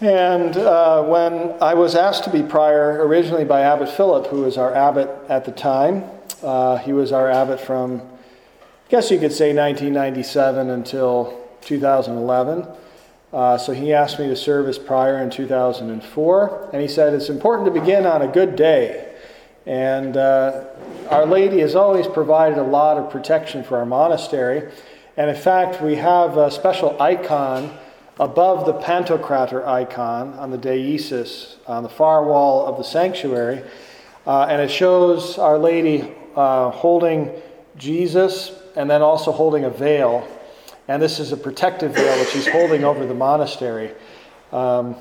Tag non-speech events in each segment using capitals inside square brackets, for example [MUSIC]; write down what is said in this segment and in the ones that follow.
And uh, when I was asked to be prior, originally by Abbot Philip, who was our abbot at the time, uh, he was our abbot from, I guess you could say, 1997 until 2011. Uh, so he asked me to serve as prior in 2004, and he said it's important to begin on a good day. And uh, Our Lady has always provided a lot of protection for our monastery. And in fact, we have a special icon above the Pantocrator icon on the deesis on the far wall of the sanctuary. Uh, and it shows Our Lady uh, holding Jesus and then also holding a veil and this is a protective veil that she's holding over the monastery. Um,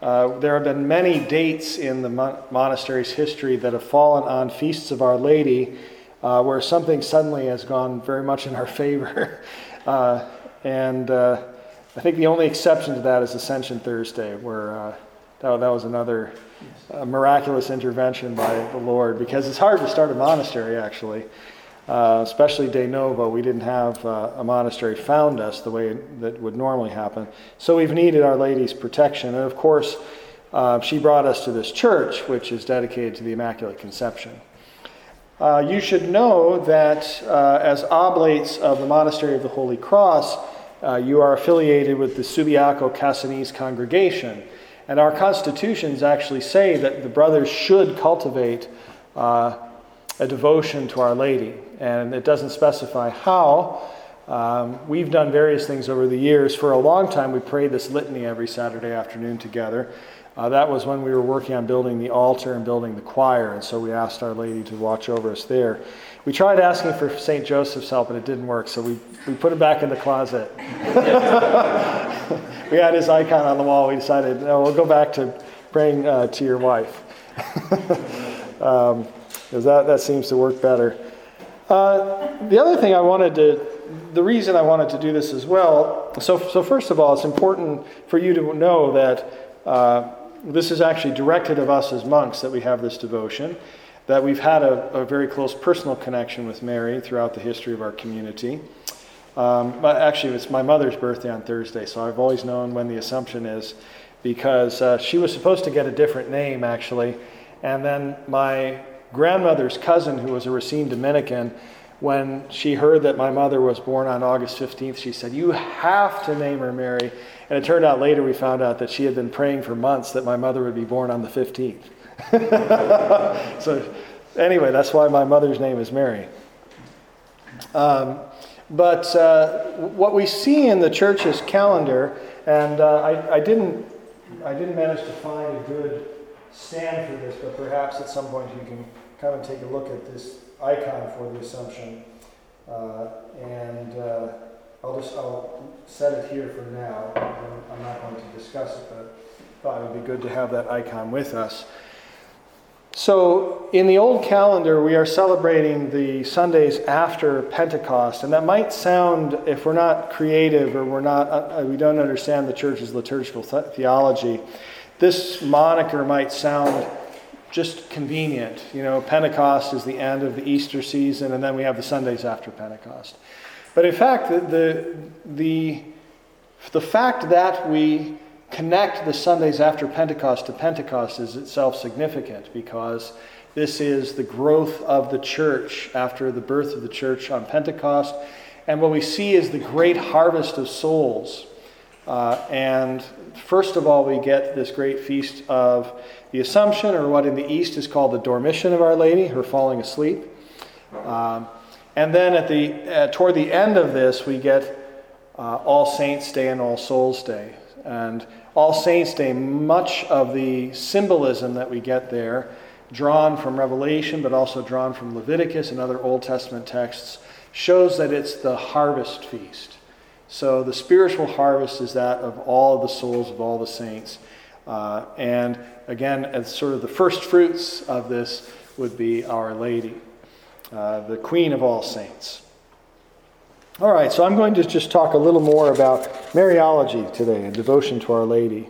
uh, there have been many dates in the mon- monastery's history that have fallen on feasts of Our Lady uh, where something suddenly has gone very much in our [LAUGHS] favor. uh, and uh, I think the only exception to that is Ascension Thursday, where uh, that, that, was another uh, miraculous intervention by the Lord, because it's hard to start a monastery, actually. Uh, especially de novo, we didn't have uh, a monastery found us the way that would normally happen. So we've needed Our Lady's protection. And of course, uh, she brought us to this church, which is dedicated to the Immaculate Conception. Uh, you should know that uh, as oblates of the Monastery of the Holy Cross, you are affiliated with the Subiaco Cassinese congregation. And our constitutions actually say that the brothers should cultivate a devotion to Our Lady and it doesn't specify how. Um, we've done various things over the years. For a long time, we prayed this litany every Saturday afternoon together. Uh, that was when we were working on building the altar and building the choir, and so we asked Our Lady to watch over us there. We tried asking for St. Joseph's help, but it didn't work, so we, we put it back in the closet. [LAUGHS] we had his icon on the wall. We decided, no, we'll go back to praying uh, to your wife. Because [LAUGHS] um, that, that seems to work better. Uh, the other thing I wanted to, the reason I wanted to do this as well, so, so first of all, it's important for you to know that uh, this is actually directed of us as monks that we have this devotion, that we've had a, a very close personal connection with Mary throughout the history of our community. Um, but actually, it's my mother's birthday on Thursday, so I've always known when the Assumption is because uh, she was supposed to get a different name, actually. And then my grandmother's cousin, who was a Racine Dominican, when she heard that my mother was born on August 15th, she said, You have to name her Mary. And it turned out later we found out that she had been praying for months that my mother would be born on the 15th. [LAUGHS] so, anyway, that's why my mother's name is Mary. Um, but uh, what we see in the church's calendar, and uh, I, I, didn't, I didn't manage to find a good stand for this, but perhaps at some point you can come and take a look at this icon for the Assumption. Uh, and uh, I'll just I'll set it here for now. I'm not going to discuss it, but I thought it would be good to have that icon with us. So, in the old calendar, we are celebrating the Sundays after Pentecost, and that might sound, if we're not creative or we're not, uh, we don't understand the church's liturgical th- theology, this moniker might sound just convenient. You know, Pentecost is the end of the Easter season, and then we have the Sundays after Pentecost. But in fact, the, the, the, the fact that we connect the Sundays after Pentecost to Pentecost is itself significant because this is the growth of the church after the birth of the church on Pentecost. And what we see is the great harvest of souls. Uh, and first of all, we get this great feast of the Assumption, or what in the East is called the Dormition of Our Lady, her falling asleep. Um, and then at the, uh, toward the end of this, we get uh, All Saints' Day and All Souls' Day. And All Saints' Day, much of the symbolism that we get there, drawn from Revelation, but also drawn from Leviticus and other Old Testament texts, shows that it's the harvest feast. So the spiritual harvest is that of all the souls of all the saints. Uh, and again, as sort of the first fruits of this would be Our Lady, uh, the Queen of all saints. All right, so I'm going to just talk a little more about Mariology today and devotion to Our Lady.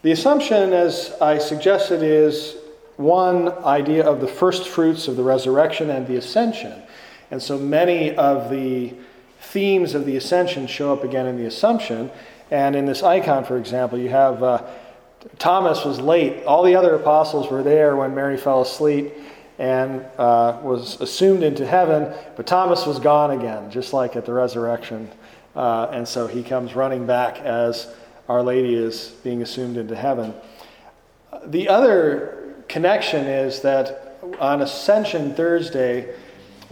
The assumption, as I suggested, is one idea of the first fruits of the resurrection and the ascension. And so many of the themes of the ascension show up again in the Assumption. And in this icon, for example, you have uh, Thomas was late. All the other apostles were there when Mary fell asleep and uh, was assumed into heaven, but Thomas was gone again, just like at the resurrection. Uh, and so he comes running back as Our Lady is being assumed into heaven. The other connection is that on Ascension Thursday,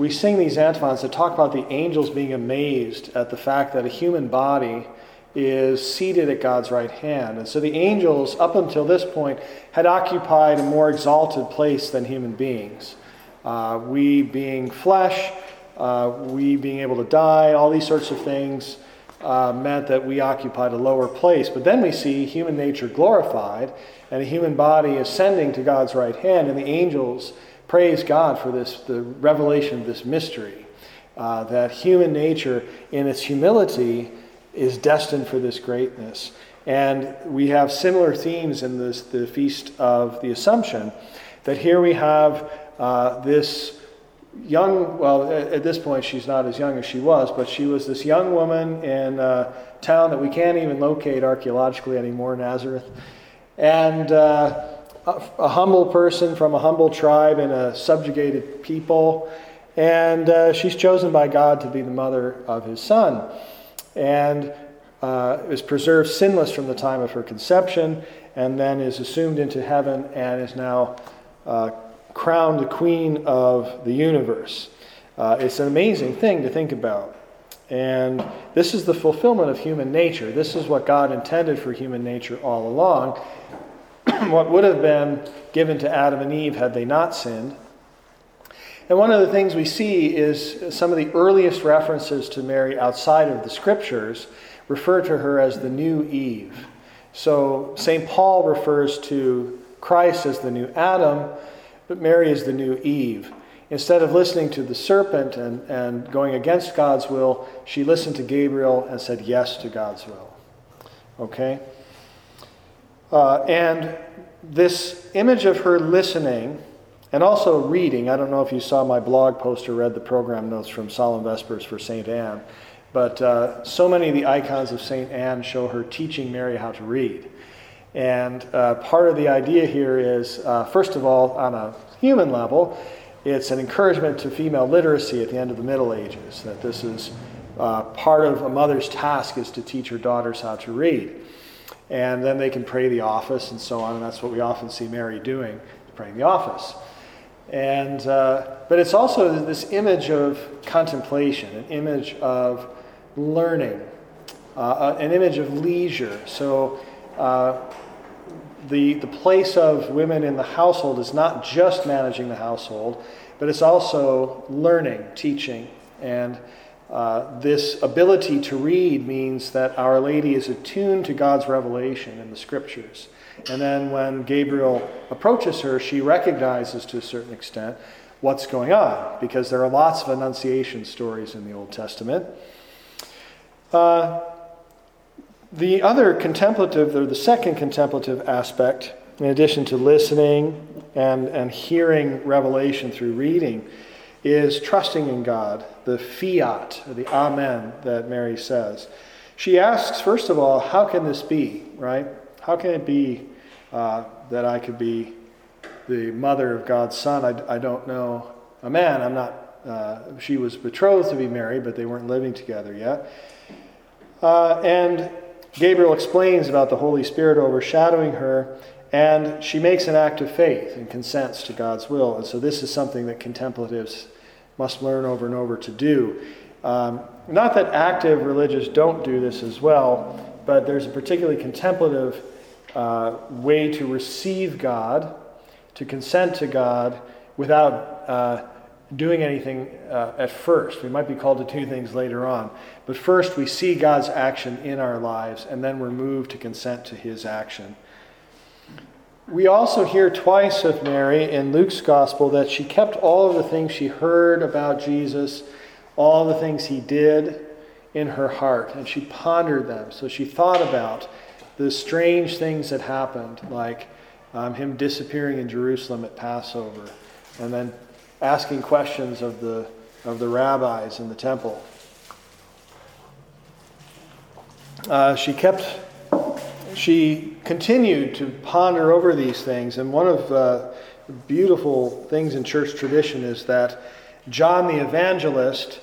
we sing these antiphons that talk about the angels being amazed at the fact that a human body is seated at God's right hand. And so the angels, up until this point, had occupied a more exalted place than human beings. Uh, we being flesh, uh, we being able to die, all these sorts of things uh, meant that we occupied a lower place. But then we see human nature glorified and a human body ascending to God's right hand, and the angels praise God for this, the revelation of this mystery. Uh, that human nature, in its humility, is destined for this greatness. And we have similar themes in this, the Feast of the Assumption, that here we have uh, this young, well, at this point she's not as young as she was, but she was this young woman in a town that we can't even locate archaeologically anymore, Nazareth. And uh, a, humble person from a humble tribe and a subjugated people. And uh, she's chosen by God to be the mother of his son and uh, is preserved sinless from the time of her conception, and then is assumed into heaven and is now uh, crowned the queen of the universe. Uh, it's an amazing thing to think about. And this is the fulfillment of human nature. This is what God intended for human nature all along. [CLEARS THROAT] what would have been given to Adam and Eve had they not sinned and one of the things we see is some of the earliest references to Mary outside of the scriptures refer to her as the new Eve. So St. Paul refers to Christ as the new Adam, but Mary is the new Eve. Instead of listening to the serpent and, and going against God's will, she listened to Gabriel and said yes to God's will. Okay? Uh, and this image of her listening and also reading. I don't know if you saw my blog post or read the program notes from Solemn Vespers for St. Anne, but uh, so many of the icons of St. Anne show her teaching Mary how to read. And uh, part of the idea here is, uh, first of all, on a human level, it's an encouragement to female literacy at the end of the Middle Ages, that this is uh, part of a mother's task is to teach her daughters how to read. And then they can pray the office and so on, and that's what we often see Mary doing, praying the office. And, uh, but it's also this image of contemplation, an image of learning, uh, an image of leisure. So uh, the, the place of women in the household is not just managing the household, but it's also learning, teaching. And uh, this ability to read means that Our Lady is attuned to God's revelation in the scriptures. And then when Gabriel approaches her, she recognizes to a certain extent what's going on because there are lots of Annunciation stories in the Old Testament. Uh, the other contemplative, or the second contemplative aspect, in addition to listening and, and hearing revelation through reading, is trusting in God, the fiat, or the amen that Mary says. She asks, first of all, how can this be, right? How can it be uh, that I could be the mother of God's son? I, I don't know a man. I'm not, uh, she was betrothed to be married, but they weren't living together yet. Uh, and Gabriel explains about the Holy Spirit overshadowing her, and she makes an act of faith and consents to God's will. And so this is something that contemplatives must learn over and over to do. Um, not that active religious don't do this as well, but there's a particularly contemplative uh, way to receive God, to consent to God without uh, doing anything uh, at first. We might be called to do things later on. But first, we see God's action in our lives, and then we're moved to consent to his action. We also hear twice of Mary in Luke's gospel that she kept all of the things she heard about Jesus, all the things he did in her heart, and she pondered them. So she thought about the strange things that happened, like um, him disappearing in Jerusalem at Passover, and then asking questions of the, of the rabbis in the temple. uh, she kept, she continued to ponder over these things. And one of uh, the beautiful things in church tradition is that John the Evangelist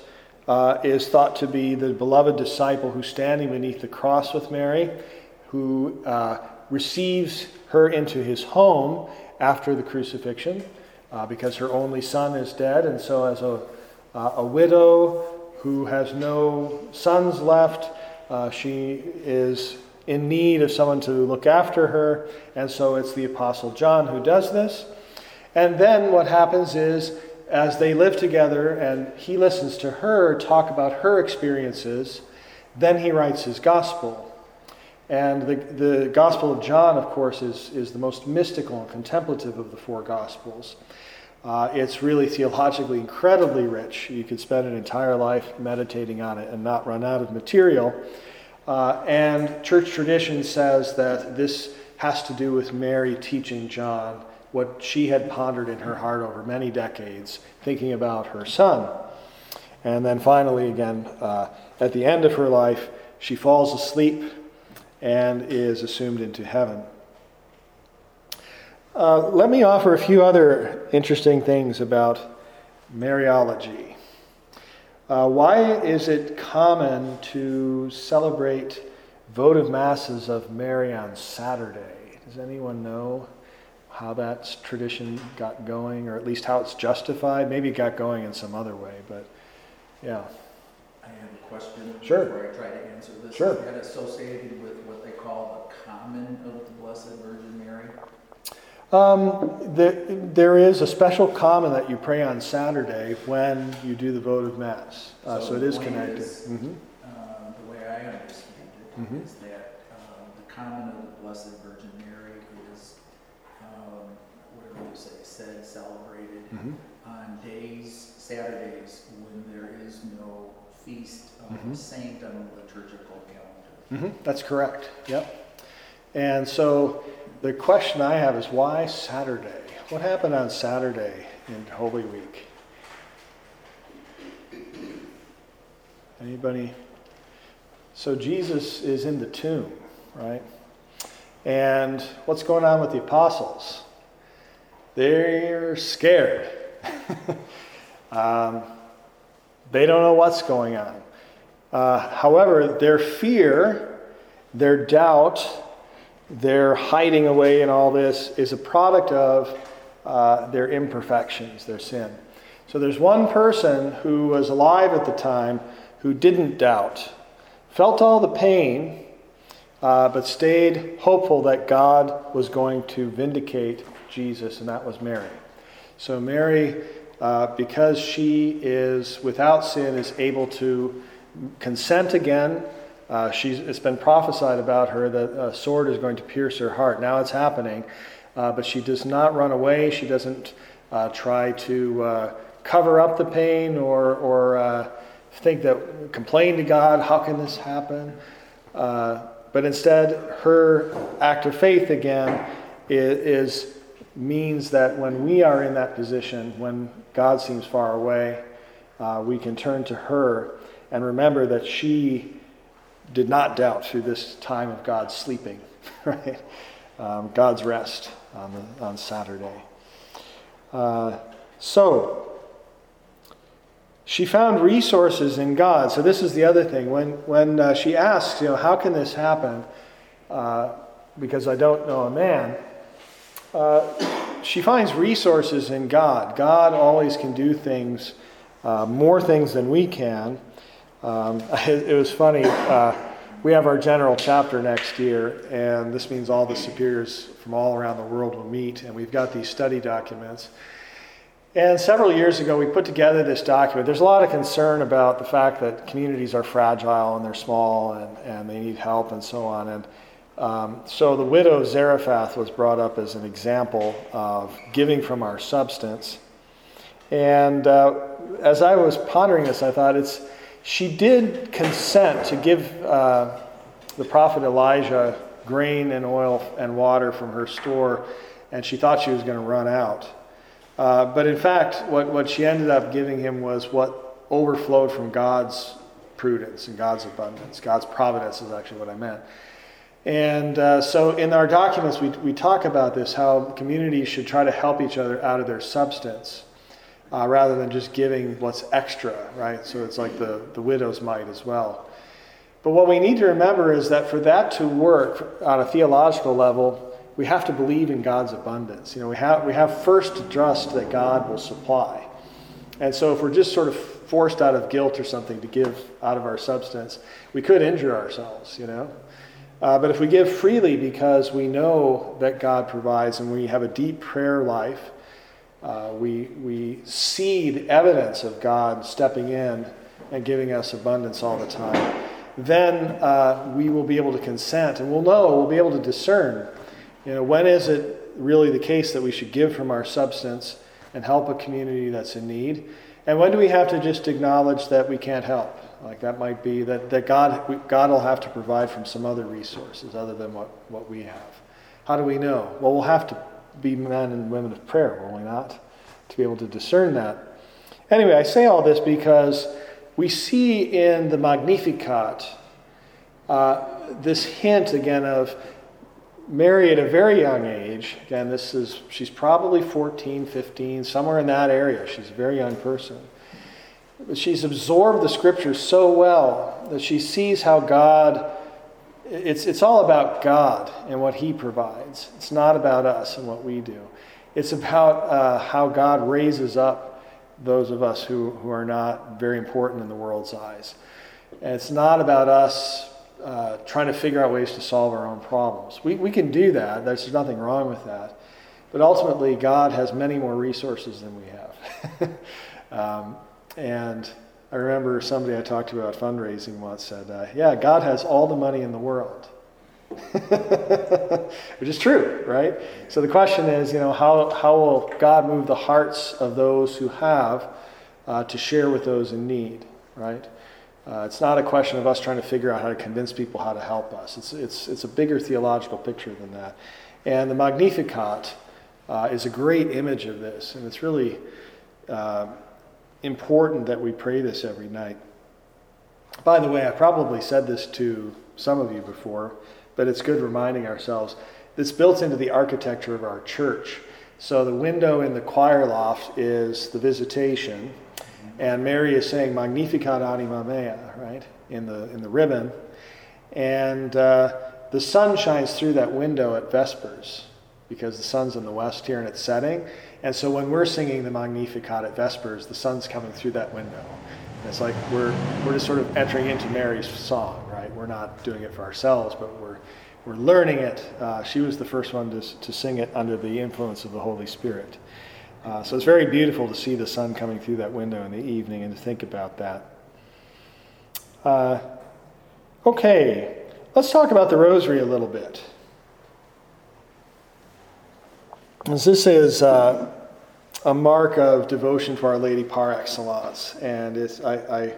uh, is thought to be the beloved disciple who's standing beneath the cross with Mary, who uh, receives her into his home after the crucifixion uh, because her only son is dead. And so, as a, uh, a widow who has no sons left, uh, she is in need of someone to look after her. And so, it's the Apostle John who does this. And then what happens is, as they live together and he listens to her talk about her experiences, then he writes his gospel. And the, the Gospel of John, of course, is, is the most mystical and contemplative of the four Gospels. Uh, it's really theologically incredibly rich. You could spend an entire life meditating on it and not run out of material. Uh, and church tradition says that this has to do with Mary teaching John what she had pondered in her heart over many decades, thinking about her son. And then finally, again, uh, at the end of her life, she falls asleep and is assumed into heaven. Uh, let me offer a few other interesting things about Mariology. Uh, why is it common to celebrate votive masses of Mary on Saturday? Does anyone know how that tradition got going, or at least how it's justified? Maybe it got going in some other way, but yeah. I have a question sure. before I try to answer this. Sure. Is that associated with what they call the common of the Blessed Virgin Mary? Um, the, there is a special common that you pray on Saturday when you do the votive mass. Uh, so, so, it is connected. Is, mm-hmm. uh, the way I understand it mm-hmm. is that um, the common of the Blessed Virgin Mary is, um, whatever you say, said, celebrated mm-hmm. on days, Saturdays, when there is no feast of mm-hmm. saint on the liturgical calendar. Mm-hmm. That's correct. Yep. And so the question I have is why Saturday? What happened on Saturday in Holy Week? Anybody? So Jesus is in the tomb, right? And what's going on with the apostles? They're scared. [LAUGHS] um, they don't know what's going on. Uh, however, their fear, their doubt, their hiding away in all this is a product of uh, their imperfections, their sin. So there's one person who was alive at the time who didn't doubt, felt all the pain, uh, but stayed hopeful that God was going to vindicate Jesus, and that was Mary. So Mary, uh, because she is without sin, is able to consent again uh, she's, it's been prophesied about her that a sword is going to pierce her heart. Now it's happening. Uh, but she does not run away. She doesn't uh, try to uh, cover up the pain or, or uh, think that, complain to God, how can this happen? Uh, but instead, her act of faith again is, is, means that when we are in that position, when God seems far away, we can turn to her and remember that she did not doubt through this time of God's sleeping, [LAUGHS] right? Um, God's rest on, the, on Saturday. Uh, so, she found resources in God. So, this is the other thing. When, when uh, she asks, you know, how can this happen? Uh, because I don't know a man. Uh, she finds resources in God. God always can do things, uh, more things than we can. Um, [LAUGHS] it, it, was funny. Uh, we have our general chapter next year, and this means all the superiors from all around the world will meet, and we've got these study documents. And several years ago, we put together this document. There's a lot of concern about the fact that communities are fragile and they're small and, and they need help and so on. And um, so the widow Zarephath was brought up as an example of giving from our substance. And uh, as I was pondering this, I thought it's she did consent to give uh, the prophet Elijah grain and oil and water from her store, and she thought she was going to run out. Uh, but in fact, what, what she ended up giving him was what overflowed from God's prudence and God's abundance. God's providence is actually what I meant. And uh, so in our documents, we, we talk about this how communities should try to help each other out of their substance uh, rather than just giving what's extra, right? So it's like the, the widow's mite as well. But what we need to remember is that for that to work on a theological level, we have to believe in God's abundance. You know, we have, we have first to trust that God will supply. And so if we're just sort of forced out of guilt or something to give out of our substance, we could injure ourselves, you know. Uh, but if we give freely because we know that God provides and we have a deep prayer life, uh, we, we see the evidence of God stepping in and giving us abundance all the time, then uh, we will be able to consent and we'll know, we'll be able to discern. You know, when is it really the case that we should give from our substance and help a community that's in need? And when do we have to just acknowledge that we can't help? Like that might be that, that God, God will have to provide from some other resources other than what, what we have. How do we know? Well, we'll have to be men and women of prayer, will we not? To be able to discern that. Anyway, I say all this because we see in the Magnificat uh, this hint again of Mary at a very young age. Again, this is she's probably 14, 15, somewhere in that area. She's a very young person. But she's absorbed the scriptures so well that she sees how God it's, it's all about God and what He provides. It's not about us and what we do. It's about uh, how God raises up those of us who, who are not very important in the world's eyes. And it's not about us uh, trying to figure out ways to solve our own problems. We, we can do that, there's nothing wrong with that. But ultimately, God has many more resources than we have. [LAUGHS] um, and I remember somebody I talked to about fundraising once said, uh, Yeah, God has all the money in the world. [LAUGHS] Which is true, right? So the question is, you know, how, how will God move the hearts of those who have uh, to share with those in need, right? Uh, it's not a question of us trying to figure out how to convince people how to help us. It's, it's, it's a bigger theological picture than that. And the Magnificat uh, is a great image of this, and it's really uh, important that we pray this every night. By the way, I probably said this to some of you before, but it's good reminding ourselves. It's built into the architecture of our church. So the window in the choir loft is the visitation, and Mary is saying Magnificat anima mea, right, in the, in the ribbon. And uh, the sun shines through that window at Vespers because the sun's in the west here and it's setting. And so when we're singing the Magnificat at Vespers, the sun's coming through that window. And it's like we're, we're just sort of entering into Mary's song, right? We're not doing it for ourselves, but we're, we're learning it. Uh, she was the first one to, to sing it under the influence of the Holy Spirit. Uh, so it's very beautiful to see the sun coming through that window in the evening and to think about that. Uh, okay, let's talk about the rosary a little bit. As this is uh, a mark of devotion to Our Lady par excellence, and I, I,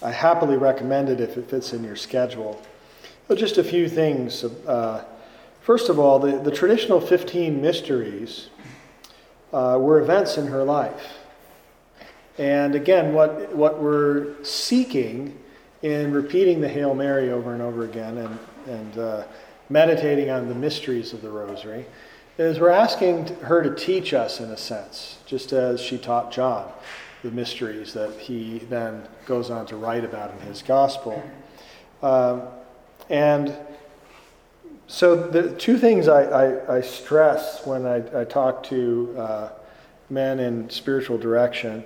I, happily recommend it if it fits in your schedule. But just a few things. Uh, first of all, the, the traditional 15 mysteries uh, were events in her life. And again, what, what we're seeking in repeating the Hail Mary over and over again and, and uh, meditating on the mysteries of the Rosary is we're asking her to teach us, in a sense, just as she taught John the mysteries that he then goes on to write about in his gospel. Um, and so, the two things I, I, I stress when I, I talk to uh, men in spiritual direction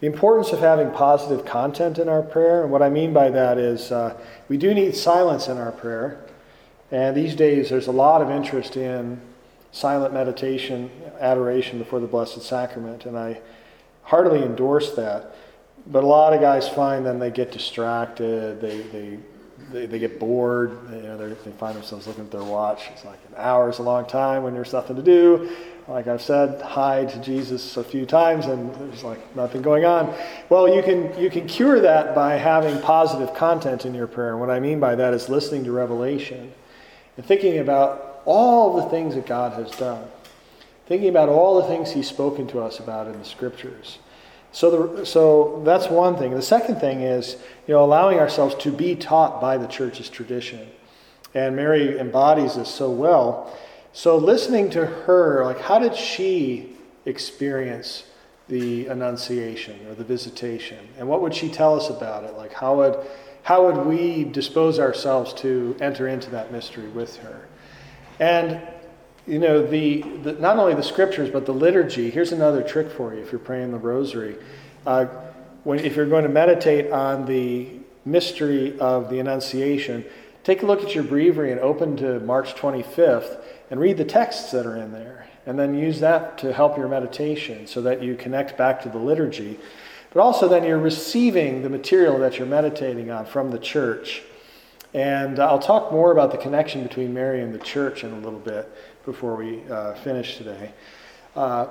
the importance of having positive content in our prayer. And what I mean by that is uh, we do need silence in our prayer. And these days, there's a lot of interest in silent meditation, adoration before the Blessed Sacrament, and I heartily endorse that. But a lot of guys find then they get distracted, they, they, they, they get bored, you know, they find themselves looking at their watch. It's like an hour is a long time when there's nothing to do. Like I've said, hi to Jesus a few times and there's like nothing going on. Well, you can, you can cure that by having positive content in your prayer. And what I mean by that is listening to revelation and thinking about all the things that God has done, thinking about all the things He's spoken to us about in the Scriptures, So, the, so that's one thing. The second thing is, you know, allowing ourselves to be taught by the church's tradition. And Mary embodies this so well. So listening to her, like, how did she experience the Annunciation or the visitation? And what would she tell us about it? Like, how would, how would we dispose ourselves to enter into that mystery with her? And you know, the, the, not only the scriptures, but the liturgy. Here's another trick for you if you're praying the rosary. Uh, when, if you're going to meditate on the mystery of the Annunciation, take a look at your breviary and open to March 25th and read the texts that are in there. And then use that to help your meditation so that you connect back to the liturgy. But also, then you're receiving the material that you're meditating on from the church. And I'll talk more about the connection between Mary and the church in a little bit before we uh, finish today. Uh,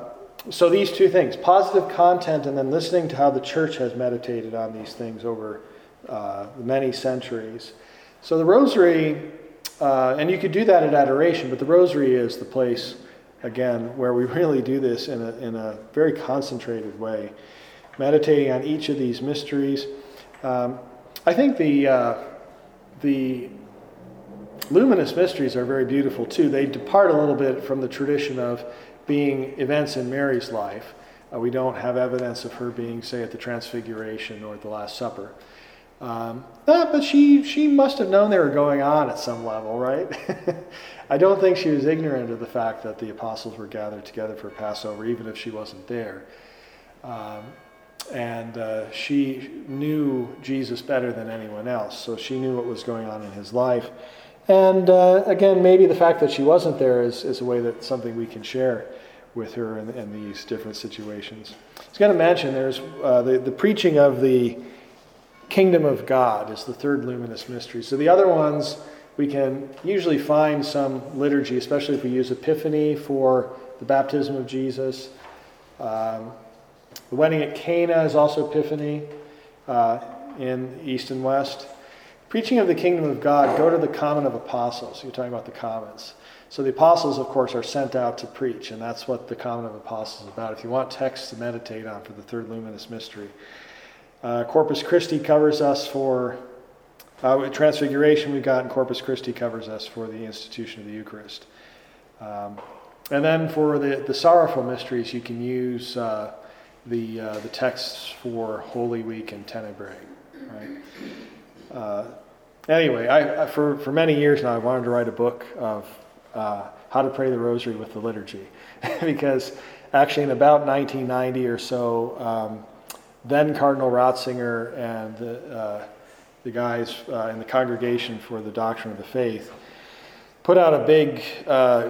so, these two things positive content, and then listening to how the church has meditated on these things over uh, many centuries. So, the rosary, uh, and you could do that at adoration, but the rosary is the place, again, where we [LAUGHS] really do this in a, in a very concentrated way, meditating on each of these mysteries. Um, I think the, uh, the luminous mysteries are very beautiful too. They depart a little bit from the tradition of being events in Mary's life. Uh, we don't have evidence of her being, say, at the Transfiguration or at the Last Supper. Um, uh, but she, she must have known they were going on at some level, right? [LAUGHS] I don't think she was ignorant of the fact that the apostles were gathered together for Passover, even if she wasn't there. Um, and uh, she knew Jesus better than anyone else, so she knew what was going on in his life. And uh, again, maybe the fact that she wasn't there is, is a way that something we can share with her in, in these different situations. I was going to mention there's uh, the, the preaching of the kingdom of God is the third luminous mystery. So the other ones, we can usually find some liturgy, especially if we use Epiphany for the baptism of Jesus. Um, the wedding at Cana is also Epiphany uh, in East and West. Preaching of the kingdom of God, go to the common of apostles. You're talking about the commons. So the apostles, of course, are sent out to preach, and that's what the common of apostles is about. If you want texts to meditate on for the third luminous mystery, uh, Corpus Christi covers us for uh, Transfiguration. We've got, Corpus Christi covers us for the institution of the Eucharist. Um, and then for the, the sorrowful mysteries, you can use uh, the uh, the texts for Holy Week and Tenebrae, right? Uh, anyway, I, I, for, for many years now, I wanted to write a book of uh, how to pray the rosary with the liturgy. [LAUGHS] because actually, in about 1990 or so, um, then Cardinal Ratzinger and the, uh, the guys uh, in the Congregation for the Doctrine of the Faith put out a big uh,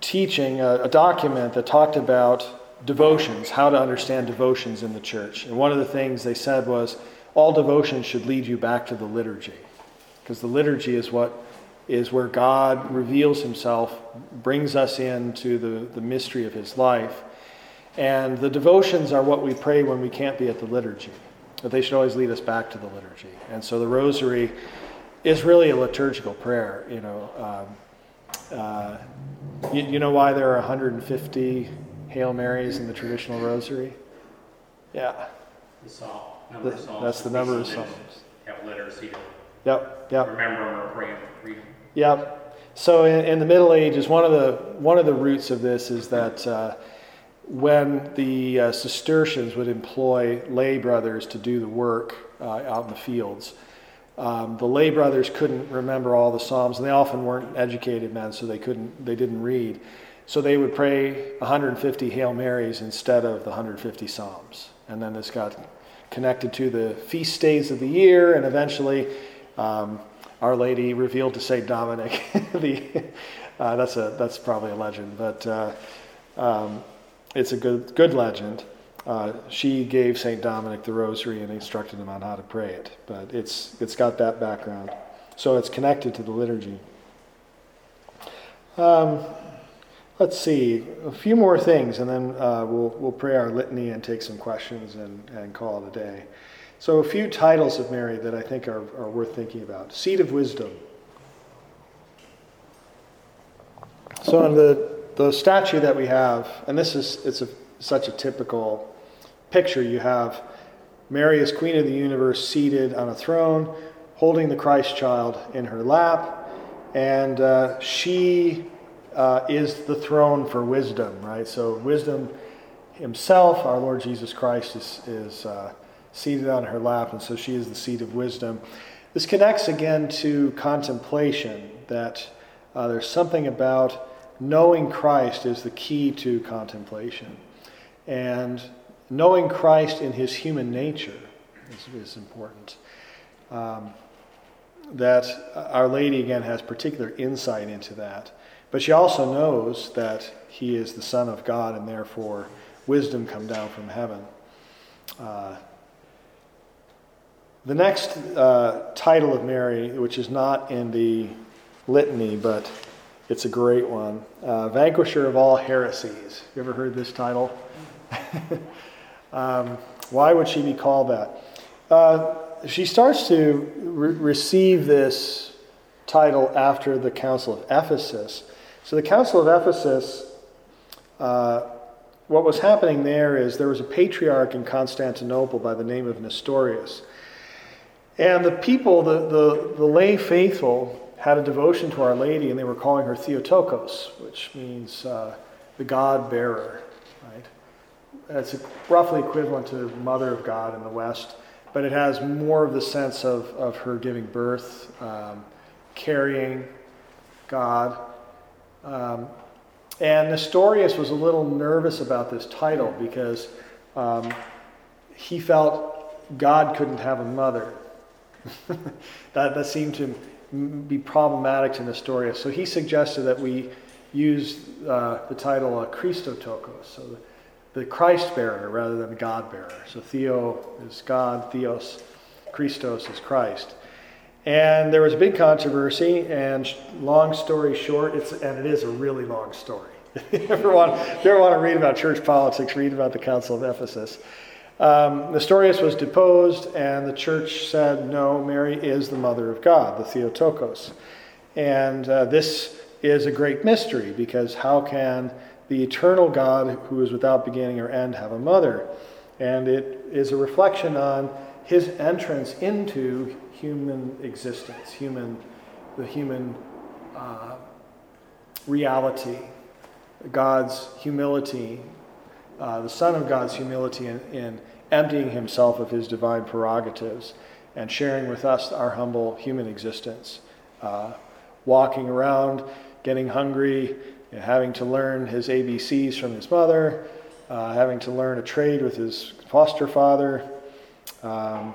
teaching, a, a document that talked about devotions, how to understand devotions in the church. And one of the things they said was, all devotion should lead you back to the liturgy because the liturgy is what is where God reveals himself, brings us into the, the mystery of his life. And the devotions are what we pray when we can't be at the liturgy. But they should always lead us back to the liturgy. And so the rosary is really a liturgical prayer. You know, um, uh, you, you know why there are 150 Hail Marys in the traditional rosary? Yeah. The psalm. The, that's the number of psalms. Have literacy to Yep, yep. remember them or pray read them. Yep. So in, in, the Middle Ages, one of the one of the roots of this is that uh, when the uh, Cistercians would employ lay brothers to do the work uh, out in the fields, um, the lay brothers couldn't remember all the psalms, and they often weren't educated men, so they couldn't they didn't read. So they would pray 150 Hail Marys instead of the 150 psalms, and then this got connected to the feast days of the year, and eventually um, Our Lady revealed to Saint Dominic. [LAUGHS] the, uh, that's a that's probably a legend, but uh, um, it's a good good legend. Uh, she gave Saint Dominic the Rosary and instructed him on how to pray it. But it's it's got that background, so it's connected to the liturgy. Um, Let's see, a few more things, and then uh, we'll, we'll pray our litany and take some questions and, and call it a day. So, a few titles of Mary that I think are, are worth thinking about. Seat of Wisdom. So, on the, the statue that we have, and this is it's a, such a typical picture, you have Mary as Queen of the universe seated on a throne, holding the Christ child in her lap, and uh, she uh, is the throne for wisdom, right? So, wisdom himself, our Lord Jesus Christ, is, is uh, seated on her lap, and so she is the seat of wisdom. This connects again to contemplation, that uh, there's something about knowing Christ is the key to contemplation. And knowing Christ in his human nature is, is important. Um, that Our Lady, again, has particular insight into that. But she also knows that he is the Son of God and therefore wisdom come down from heaven. Uh, the next uh, title of Mary, which is not in the litany, but it's a great one uh, Vanquisher of All Heresies. You ever heard this title? [LAUGHS] um, why would she be called that? Uh, she starts to re- receive this title after the Council of Ephesus. So, the Council of Ephesus, uh, what was happening there is there was a patriarch in Constantinople by the name of Nestorius. And the people, the, the, the lay faithful, had a devotion to Our Lady, and they were calling her Theotokos, which means uh, the God bearer, right? It's roughly equivalent to Mother of God in the West, but it has more of the sense of, of her giving birth, um, carrying God. Um, and Nestorius was a little nervous about this title because um, he felt God couldn't have a mother. [LAUGHS] that, that seemed to be problematic to Nestorius. So he suggested that we use uh, the title uh, Christotokos, so the, the Christ bearer rather than the God bearer. So Theo is God, Theos, Christos is Christ. And there was a big controversy, and long story short, it's, and it is a really long story. [LAUGHS] if, you want, if you ever want to read about church politics, read about the Council of Ephesus. Um, Nestorius was deposed, and the church said, no, Mary is the mother of God, the Theotokos. And uh, this is a great mystery because how can the eternal God, who is without beginning or end, have a mother? And it is a reflection on his entrance into human existence, human, the human uh, reality, God's humility, uh, the Son of God's humility in, in emptying himself of his divine prerogatives and sharing with us our humble human existence. Uh, walking around, getting hungry, you know, having to learn his ABCs from his mother, uh, having to learn a trade with his foster father, um,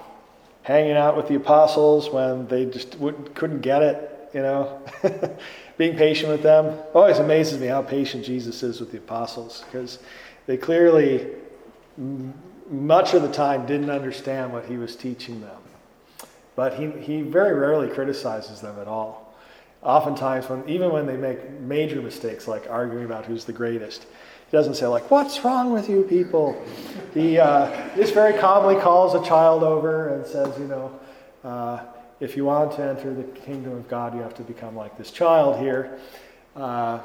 hanging out with the apostles when they just couldn't get it, you know, [LAUGHS] being patient with them. Always amazes me how patient Jesus is with the apostles because they clearly much of the time didn't understand what he was teaching them. But he, he very rarely criticizes them at all. Oftentimes, when, even when they make major mistakes, like arguing about who's the greatest, doesn't say, like, what's wrong with you people? He uh, just very calmly calls a child over and says, you know, uh, if you want to enter the kingdom of God, you have to become like this child here. Uh,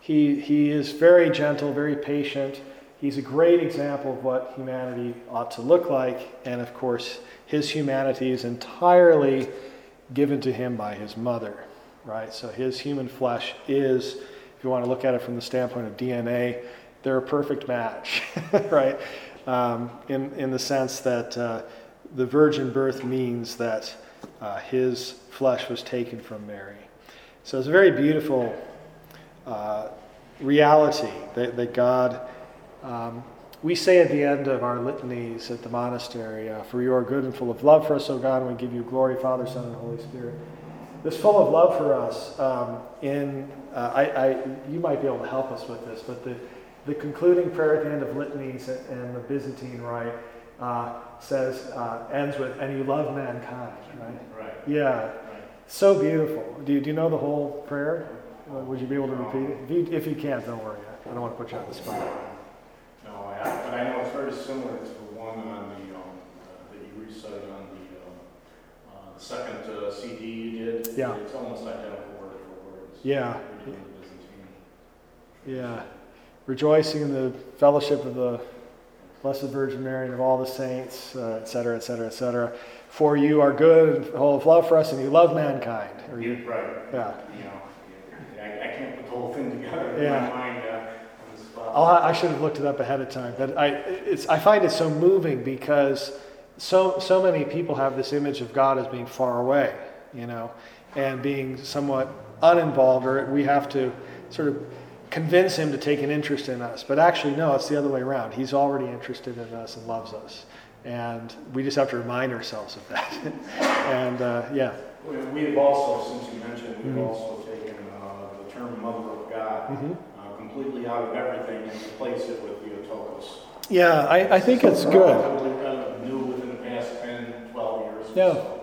he, he is very gentle, very patient. He's a great example of what humanity ought to look like, and of course, his humanity is entirely given to him by his mother, right? So his human flesh is, if you want to look at it from the standpoint of DNA, they're a perfect match, [LAUGHS] right? Um, in, in the sense that uh, the virgin birth means that uh, his flesh was taken from Mary. So it's a very beautiful uh, reality that, that God um, we say at the end of our litanies at the monastery, uh, For you are good and full of love for us, O God, and we give you glory, Father, Son, and Holy Spirit. This full of love for us, um, in, uh, I, I, you might be able to help us with this, but the, the concluding prayer at the end of litanies and the Byzantine rite uh, says, uh, ends with, and you love mankind, right? Right. Yeah. Right. So beautiful. Do you, do you know the whole prayer? Uh, would you be able to repeat it? If you, if you can't, don't worry. I don't want to put you on the spot. No, I, but I know it's very similar to the one on the, um, uh, that you recited on the, um, uh, the second uh, CD you did. Yeah. It's almost identical word for word. Yeah. written in the Byzantine. Yeah. Rejoicing in the fellowship of the Blessed Virgin Mary, and of all the saints, uh, et cetera, et cetera, et cetera. For you are good and full of love for us, and you love mankind. Or you, You- Right. yeah. You know, I, I can't put the whole thing together in Yeah. my mind, uh, on the spot. I'll, I should have looked it up ahead of time, but I, it's, I find it so moving because so, so many people have this image of God as being far away, you know, and being somewhat uninvolved, or we have to sort of convince him to take an interest in us. But actually, no, it's the other way around. He's already interested in us and loves us. And we just have to remind ourselves of that. [LAUGHS] and uh, yeah, We- We have also, since you mentioned, we've Mhm. also taken uh, the term Mother of God Mhm. uh, completely out of everything and replaced it with Theotokos. yeah, I, I think it's good. Relatively kind of new within the past 10, 12 years. Yeah. so.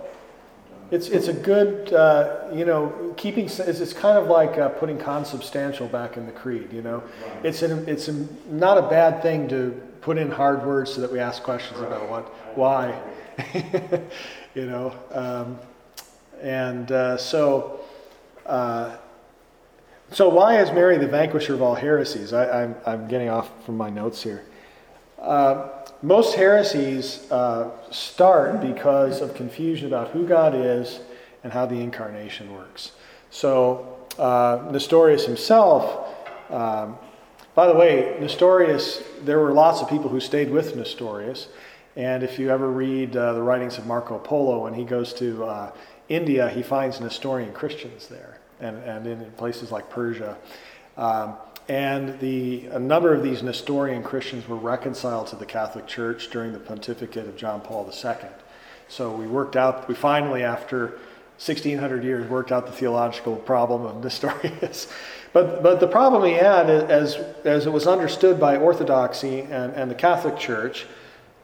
It's, it's a good, uh, you know, keeping, it's, it's kind of like uh, putting consubstantial back in the creed, you know. Right. It's, an, it's a, not a bad thing to put in hard words so that we ask questions about what, why, [LAUGHS] you know. Um, and uh, so, uh, so why is Mary the vanquisher of all heresies? I, I'm, I'm getting off from my notes here. Uh, most heresies uh, start because of confusion about who God is and how the incarnation works. So, uh, Nestorius himself, um, by the way, Nestorius, there were lots of people who stayed with Nestorius. And if you ever read uh, the writings of Marco Polo, when he goes to uh, India, he finds Nestorian Christians there and, and in places like Persia. Um, and the, a number of these Nestorian Christians were reconciled to the Catholic Church during the pontificate of John Paul II. So we worked out, we finally, after 1600 years, worked out the theological problem of [LAUGHS] Nestorius. But, but the problem he had, as, as it was understood by Orthodoxy and, and the Catholic Church,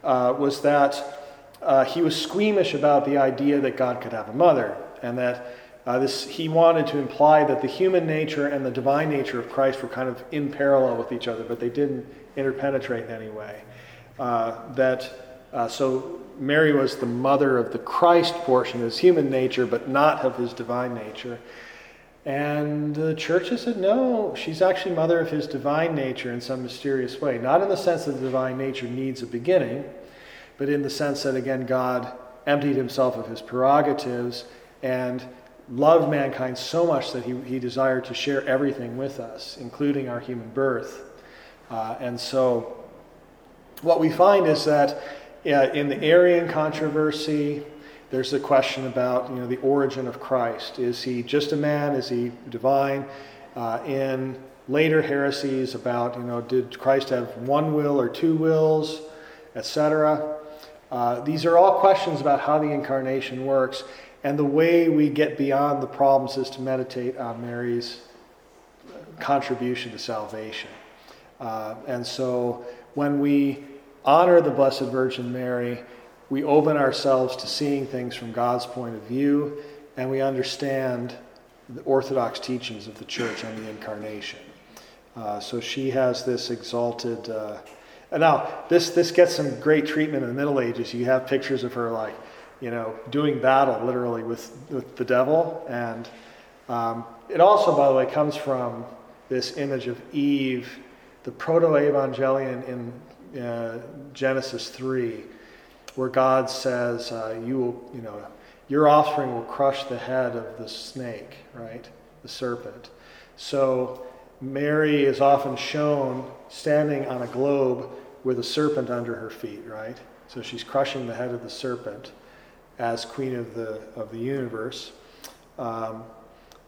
uh, was that uh, he was squeamish about the idea that God could have a mother, and that uh, this, he wanted to imply that the human nature and the divine nature of Christ were kind of in parallel with each other, but they didn't interpenetrate in any way. Uh, that uh, so Mary was the mother of the Christ portion of his human nature, but not of his divine nature. And the church has said, no, she's actually mother of his divine nature in some mysterious way. Not in the sense that the divine nature needs a beginning, but in the sense that, again, God emptied himself of his prerogatives and loved mankind so much that he, he desired to share everything with us, including our human birth. Uh, and so, what we find is that uh, in the Arian controversy, there's a question about you know the origin of Christ. Is he just a man? Is he divine? Uh, in later heresies about you know did Christ have one will or two wills, etc. Uh, these are all questions about how the incarnation works, and the way we get beyond the problems is to meditate on Mary's contribution to salvation. Uh, and so when we honor the Blessed Virgin Mary, we open ourselves to seeing things from God's point of view, and we understand the orthodox teachings of the church on the incarnation. Uh, so she has this exalted. Uh, now, this, this gets some great treatment in the Middle Ages. You have pictures of her, like, you know, doing battle literally with, with the devil. And um, it also, by the way, comes from this image of Eve, the proto evangelion in uh, Genesis 3 where God says, uh, "You will, you know, your offspring will crush the head of the snake, right, the serpent." So Mary is often shown standing on a globe with a serpent under her feet, right? So she's crushing the head of the serpent as queen of the of the universe. Um,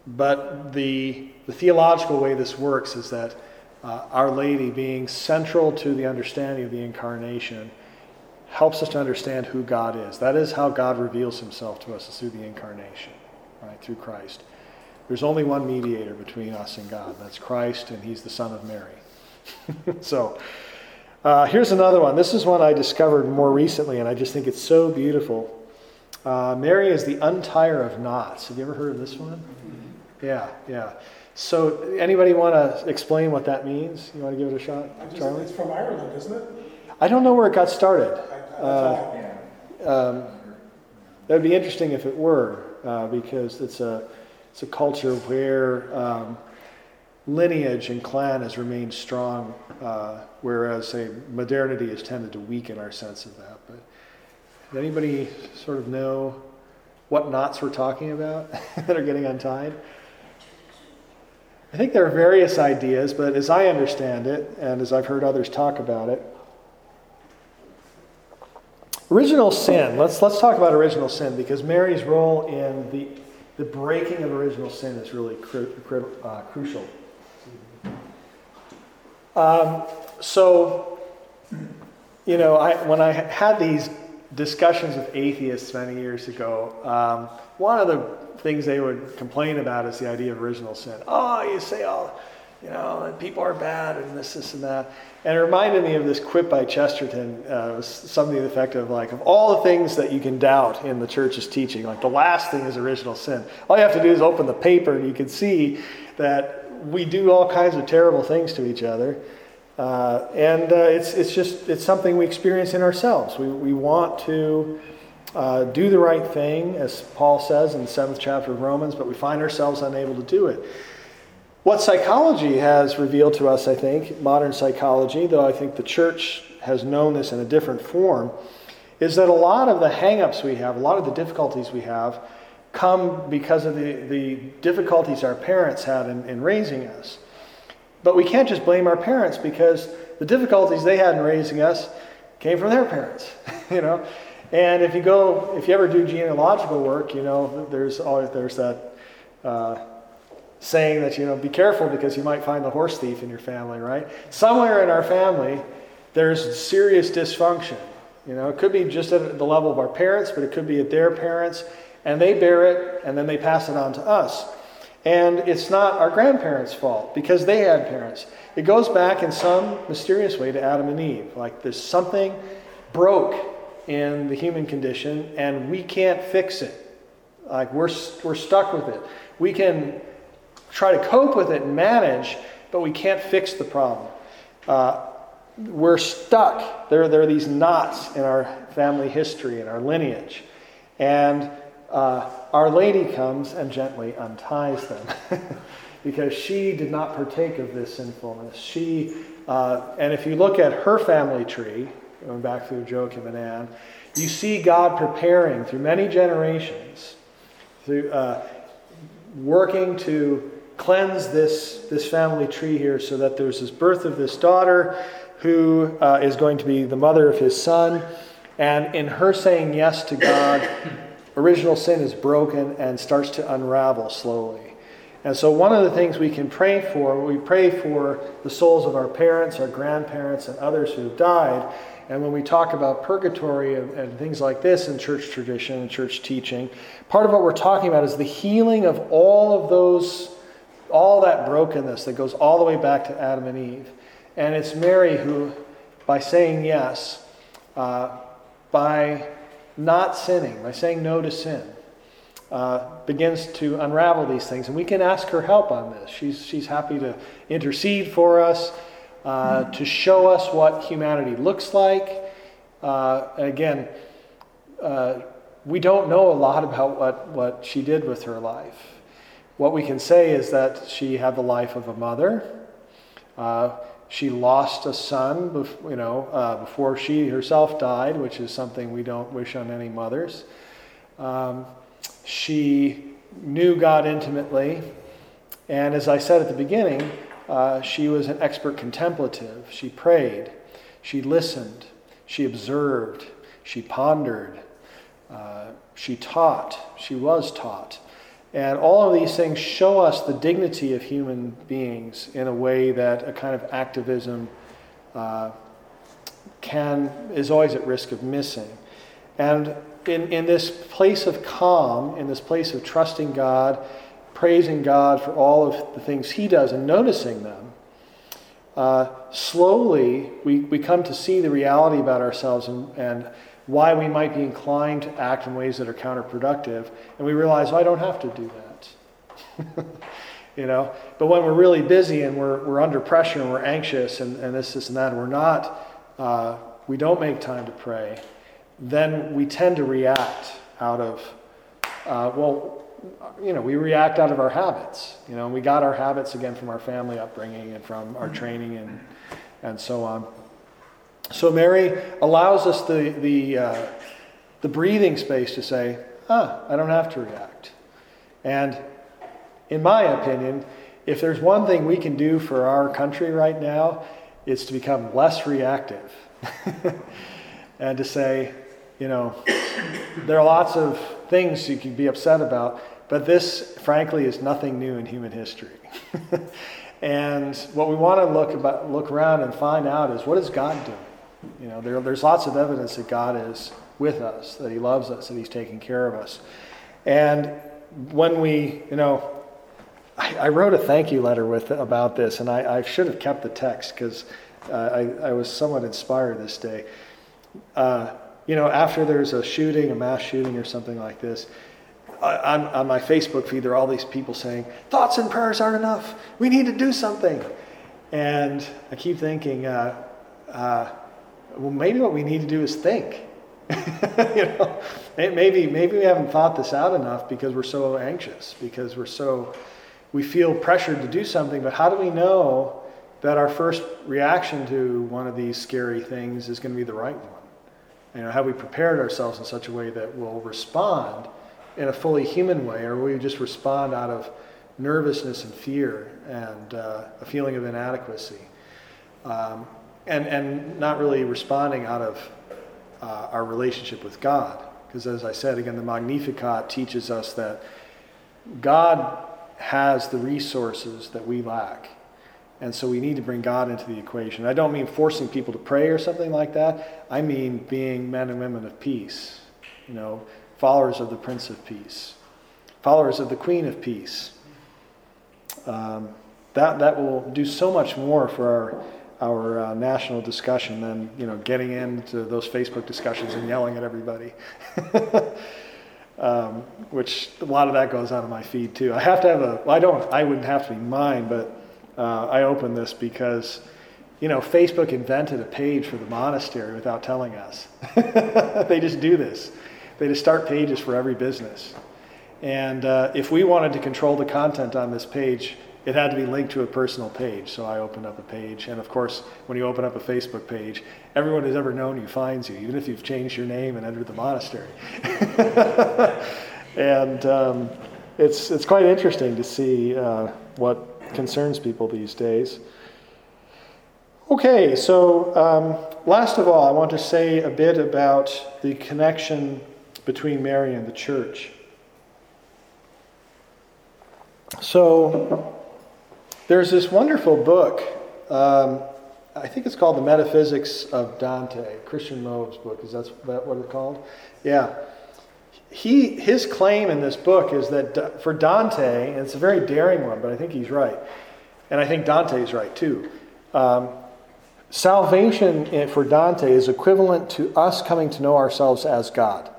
but the the theological way this works is that uh, Our Lady, being central to the understanding of the incarnation helps us to understand who God is. That is how God reveals himself to us is through the incarnation, right? Through Christ. There's only one mediator between us and God. That's Christ, and he's the Son of Mary. [LAUGHS] so uh, here's another one. This is one I discovered more recently, and I just think it's so beautiful. Uh, Mary is the untier of knots. Have you ever heard of this one? Yeah, yeah. So anybody want to explain what that means? You want to give it a shot, just, Charlie? it's from Ireland, isn't it? I don't know where it got started. I, I Uh, Yeah. Um, that would be interesting if it were, uh, because it's a it's a culture where um, lineage and clan has remained strong, uh, whereas, say, modernity has tended to weaken our sense of that. Does anybody sort of know what knots we're talking about [LAUGHS] that are getting untied? I think there are various ideas, but as I understand it, and as I've heard others talk about it, original sin. Let's let's talk about original sin because Mary's role in the the breaking of original sin is really cru- cru- uh, crucial. Um, so, you know, I, when I had these discussions with atheists many years ago, um, one of the things they would complain about is the idea of original sin. Oh, you say all, you know, people are bad and this, this, and that. And it reminded me of this quip by Chesterton, uh, something the effect of like, of all the things that you can doubt in the church's teaching, like the last thing is original sin. All you have to do is open the paper and you can see that we do all kinds of terrible things to each other. Uh, and uh, it's, it's just, it's something we experience in ourselves. We, we want to uh, do the right thing, as Paul says in the seventh chapter of Romans, but we find ourselves unable to do it. What psychology has revealed to us, I think, modern psychology, though I think the church has known this in a different form, is that a lot of the hangups we have, a lot of the difficulties we have, come because of the, the difficulties our parents had in, in raising us. But we can't just blame our parents because the difficulties they had in raising us came from their parents, [LAUGHS] you know. And if you go, if you ever do genealogical work, you know, there's always there's that uh, saying that, you know, be careful because you might find the horse thief in your family, right? Somewhere in our family, there's serious dysfunction. You know, it could be just at the level of our parents, but it could be at their parents, and they bear it, and then they pass it on to us. And it's not our grandparents' fault because they had parents. It goes back in some mysterious way to Adam and Eve. Like there's something broke in the human condition, and we can't fix it. Like we're, we're stuck with it. We can try to cope with it and manage, but we can't fix the problem. Uh, we're stuck. There, there are these knots in our family history and our lineage. And uh, Our Lady comes and gently unties them [LAUGHS] because she did not partake of this sinfulness. She, uh, and if you look at her family tree, going back through Joachim and Anne, you see God preparing through many generations, through uh, working to cleanse this, this family tree here so that there's this birth of this daughter who uh, is going to be the mother of his son. And in her saying yes to God, original sin is broken and starts to unravel slowly. And so, one of the things we can pray for, we pray for the souls of our parents, our grandparents, and others who have died. And when we talk about purgatory and, and, things like this in church tradition and church teaching, part of what we're talking about is the healing of all of those all that brokenness that goes all the way back to Adam and Eve. And it's Mary who, by saying yes, uh, by not sinning, by saying no to sin, uh, begins to unravel these things. And we can ask her help on this. She's, she's happy to intercede for us, uh, to show us what humanity looks like. Uh, again, uh, we don't know a lot about what, what she did with her life. What we can say is that she had the life of a mother. She lost a son, you know, uh, before she herself died, which is something we don't wish on any mothers. Um, she knew God intimately, and as I said at the beginning, uh, she was an expert contemplative. She prayed, she listened, she observed, she pondered, uh, she taught, she was taught. And all of these things show us the dignity of human beings in a way that a kind of activism uh, can is always at risk of missing. And in, in this place of calm, in this place of trusting God, praising God for all of the things He does and noticing them, uh, slowly we, we come to see the reality about ourselves and, and why we might be inclined to act in ways that are counterproductive, and we realize, oh, I don't have to do that. [LAUGHS] you know, but when we're really busy and we're, we're under pressure and we're anxious and, and this, this, and that, and we're not, uh, we don't make time to pray, then we tend to react out of, uh, well, you know, we react out of our habits. You know, we got our habits again from our family upbringing and from our training and, and so on. So Mary allows us the, the, uh, the breathing space to say, ah, I don't have to react. And in my opinion, if there's one thing we can do for our country right now, it's to become less reactive. [LAUGHS] and to say, you know, there are lots of things you can be upset about, but this, frankly, is nothing new in human history. [LAUGHS] and what we want to look about, look around and find out is what is God doing? You know, there, there's lots of evidence that God is with us, that He loves us, that He's taking care of us. And when we, you know, I, I wrote a thank you letter with about this, and I, I should have kept the text because uh, I, I was somewhat inspired this day. Uh, you know, after there's a shooting, a mass shooting, or something like this, on, on my Facebook feed, there are all these people saying, thoughts and prayers aren't enough. We need to do something. And I keep thinking, uh, uh, well, maybe what we need to do is think. [LAUGHS] you know, maybe maybe we haven't thought this out enough because we're so anxious, because we're so we feel pressured to do something. But how do we know that our first reaction to one of these scary things is going to be the right one? You know, have we prepared ourselves in such a way that we'll respond in a fully human way, or will we just respond out of nervousness and fear and uh, a feeling of inadequacy? Um, and, and not really responding out of uh, our relationship with God. Because as I said, again, the Magnificat teaches us that God has the resources that we lack. And so we need to bring God into the equation. I don't mean forcing people to pray or something like that. I mean being men and women of peace, you know, followers of the Prince of Peace, followers of the Queen of Peace. Um, that, that will do so much more for our our uh, national discussion than you know getting into those Facebook discussions and yelling at everybody. [LAUGHS] um, which a lot of that goes out of my feed too. I have to have a. Well, I don't. I wouldn't have to be mine, but uh, I open this because you know Facebook invented a page for the monastery without telling us. [LAUGHS] they just do this. They just start pages for every business. And uh, if we wanted to control the content on this page, it had to be linked to a personal page. So I opened up a page. And of course, when you open up a Facebook page, everyone who's ever known you finds you, even if you've changed your name and entered the monastery. [LAUGHS] and um, it's, it's quite interesting to see uh, what concerns people these days. Okay, so um, last of all, I want to say a bit about the connection between Mary and the church. So, there's this wonderful book. Um, I think it's called The Metaphysics of Dante, Christian Moevs's book. Is that what it's called? Yeah. He, his claim in this book is that for Dante, and it's a very daring one, but I think he's right, and I think Dante's right too. Um, salvation for Dante is equivalent to us coming to know ourselves as God.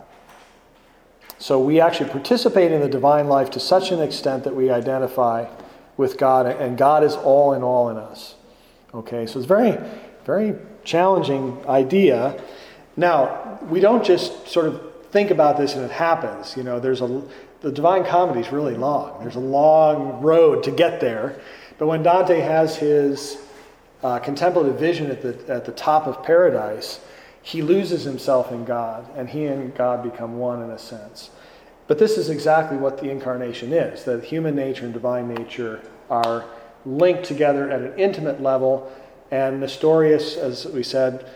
So we actually participate in the divine life to such an extent that we identify with God, and God is all in all in us. Okay, so it's very, very challenging idea. Now, we don't just sort of think about this and it happens. You know, there's a the Divine Comedy is really long. There's a long road to get there. But when Dante has his uh, contemplative vision at the, at the top of paradise, he loses himself in God, and he and God become one in a sense. But this is exactly what the incarnation is that human nature and divine nature are linked together at an intimate level. And Nestorius, as we said,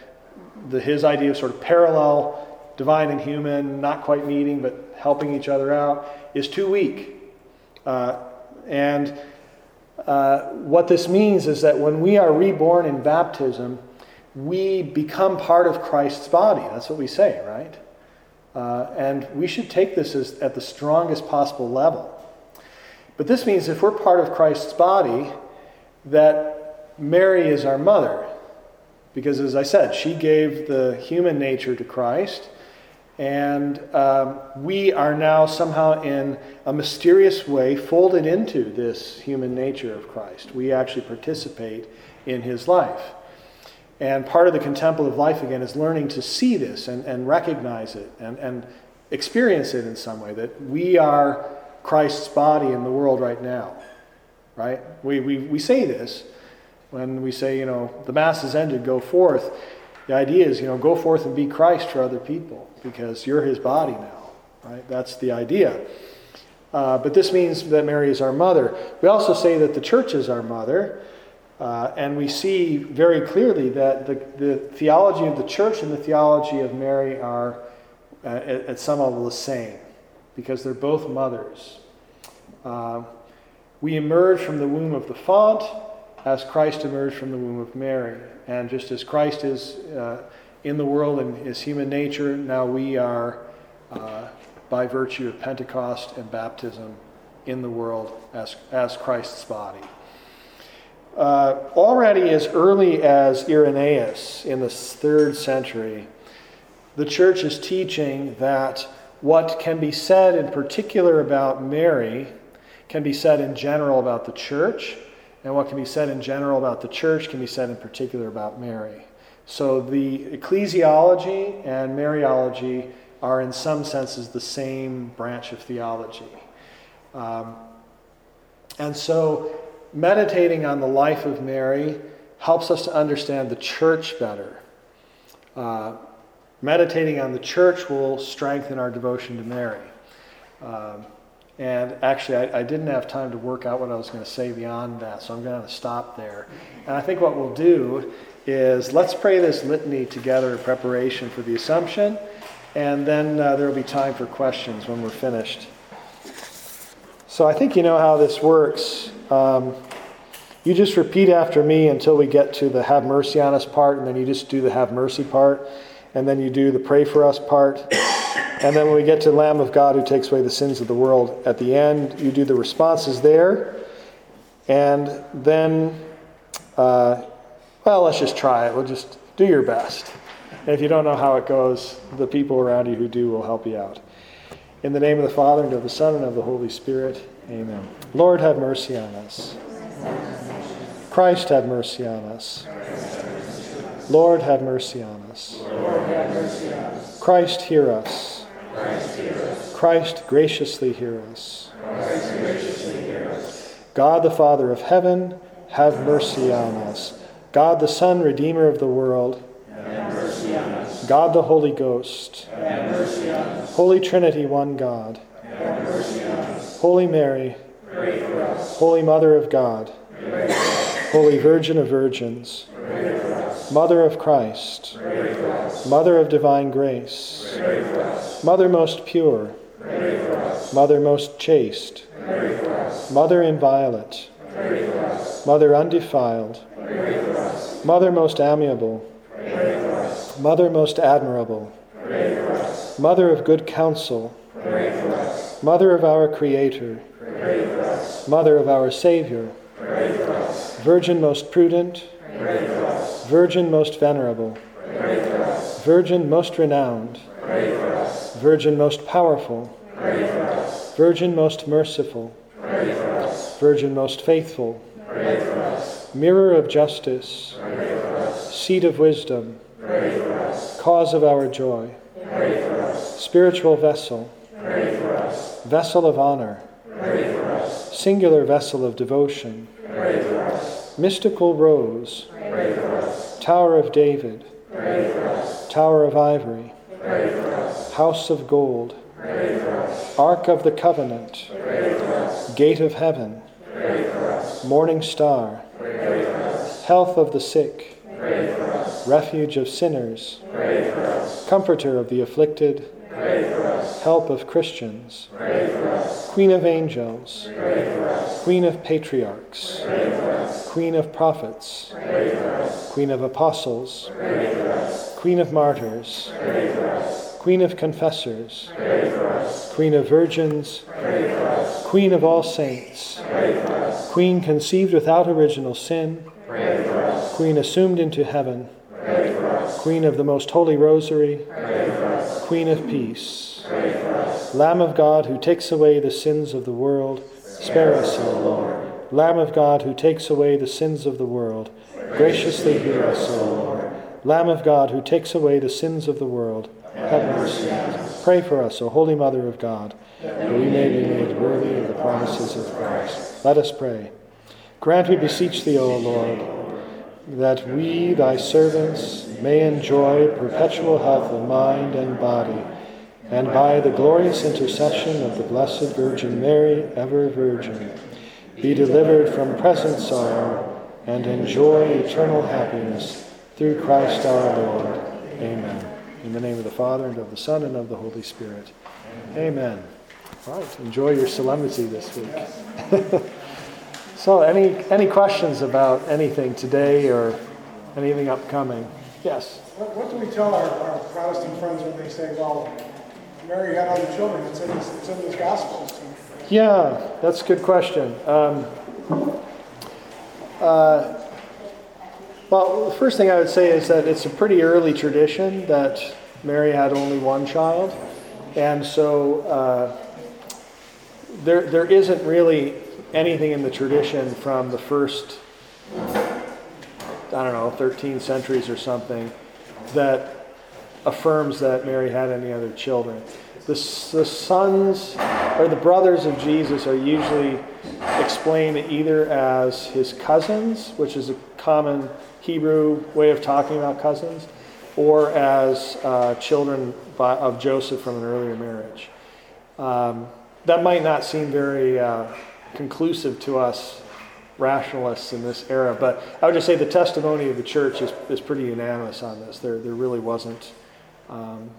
the, his idea of sort of parallel, divine and human, not quite meeting but helping each other out, is too weak. Uh, and uh, what this means is that when we are reborn in baptism, we become part of Christ's body. That's what we say, right? Uh, and we should take this as, at the strongest possible level. But this means if we're part of Christ's body, that Mary is our mother. Because as I said, she gave the human nature to Christ, and um, we are now somehow in a mysterious way folded into this human nature of Christ. We actually participate in his life. And part of the contemplative life, again, is learning to see this and, and recognize it and, and experience it in some way that we are Christ's body in the world right now. Right? We, we, we say this when we say, you know, the Mass has ended, go forth. The idea is, you know, go forth and be Christ for other people because you're his body now. Right? That's the idea. Uh, but this means that Mary is our mother. We also say that the church is our mother. Uh, and we see very clearly that the, the theology of the church and the theology of Mary are, uh, at, at, some level, the same because they're both mothers. Uh, we emerge from the womb of the font as Christ emerged from the womb of Mary. And just as Christ is uh, in the world and is human nature, now we are, uh, by virtue of Pentecost and baptism, in the world as, as Christ's body. Uh, already as early as Irenaeus in the third century, the church is teaching that what can be said in particular about Mary can be said in general about the church, and what can be said in general about the church can be said in particular about Mary. So the ecclesiology and Mariology are, in some senses, the same branch of theology. Um, and so meditating on the life of Mary helps us to understand the church better. Uh, meditating on the church will strengthen our devotion to Mary. Um, and actually, I, I, didn't have time to work out what I was going to say beyond that, so I'm going to stop there. And I think what we'll do is let's pray this litany together in preparation for the Assumption, and then uh, there will be time for questions when we're finished. So I think you know how this works. Um, you just repeat after me until we get to the have mercy on us part, and then you just do the have mercy part, and then you do the pray for us part. And then when we get to Lamb of God who takes away the sins of the world, at the end, you do the responses there. And then, uh, well, let's just try it. We'll just do your best. And if you don't know how it goes, the people around you who do will help you out. In the name of the Father, and of the Son, and of the Holy Spirit, amen. Lord, have mercy on us. Christ, have mercy on us. Lord, have mercy on us. Christ, hear us. Christ, graciously hear us. God, the Father of heaven, have mercy on us. God, the Son, Redeemer of the world, God, the Holy Ghost, Holy Trinity, one God, Holy Mary, Holy Mother of God, Holy Virgin of Virgins, Mother of Christ, Mother of divine grace, Mother most pure, Mother most chaste, Mother inviolate, Mother undefiled, Mother most amiable, Mother most admirable, Mother of good counsel, Mother of our Creator, Mother of our Savior, Virgin most prudent, Virgin most venerable, Virgin most renowned, Virgin most powerful, Virgin most merciful, Virgin most faithful, Mirror of justice, Seat of wisdom, Cause of our joy, Spiritual vessel, Vessel of honor, Singular vessel of devotion, Mystical rose, Tower of David, Tower of Ivory, House of Gold, Ark of the Covenant, Gate of Heaven, Morning Star, Health of the Sick, Refuge of Sinners, Comforter of the Afflicted, Help of Christians, Queen of Angels, Queen of Patriarchs, Queen of Prophets, Queen of Apostles, Queen of Martyrs, Queen of Confessors, Queen of Virgins, Queen of all saints, Queen conceived without original sin, Queen assumed into heaven, Queen of the most holy rosary, Queen of peace, Lamb of God who takes away the sins of the world, spare us, O Lord. Lamb of God who takes away the sins of the world, graciously hear us, O Lord. Lamb of God who takes away the sins of the world, have mercy on us. Pray for us, O Holy Mother of God, that we may be made worthy of the promises of Christ. Let us pray. Grant, we beseech thee, O Lord, that we, thy servants, may enjoy perpetual health of mind and body, and by the glorious intercession of the Blessed Virgin Mary, ever Virgin, be delivered from present sorrow and enjoy eternal happiness through Christ our Lord. Amen. In the name of the Father, and of the Son, and of the Holy Spirit. Amen. All right, enjoy your solemnity this week. [LAUGHS] so, any, any questions about anything today or anything upcoming? Yes? What, what do we tell our, our Protestant friends when they say, well, Mary had other children? It's in this, it's in this gospel. Yeah, that's a good question. Um, uh, well, the first thing I would say is that it's a pretty early tradition that Mary had only one child. And so uh, there, there isn't really anything in the tradition from the first, I don't know, 13 centuries or something that affirms that Mary had any other children. The, the sons or the brothers of Jesus are usually explained either as his cousins, which is a common Hebrew way of talking about cousins, or as uh, children by, of Joseph from an earlier marriage. Um, that might not seem very uh, conclusive to us rationalists in this era, but I would just say the testimony of the church is, is pretty unanimous on this. There, there really wasn't, um,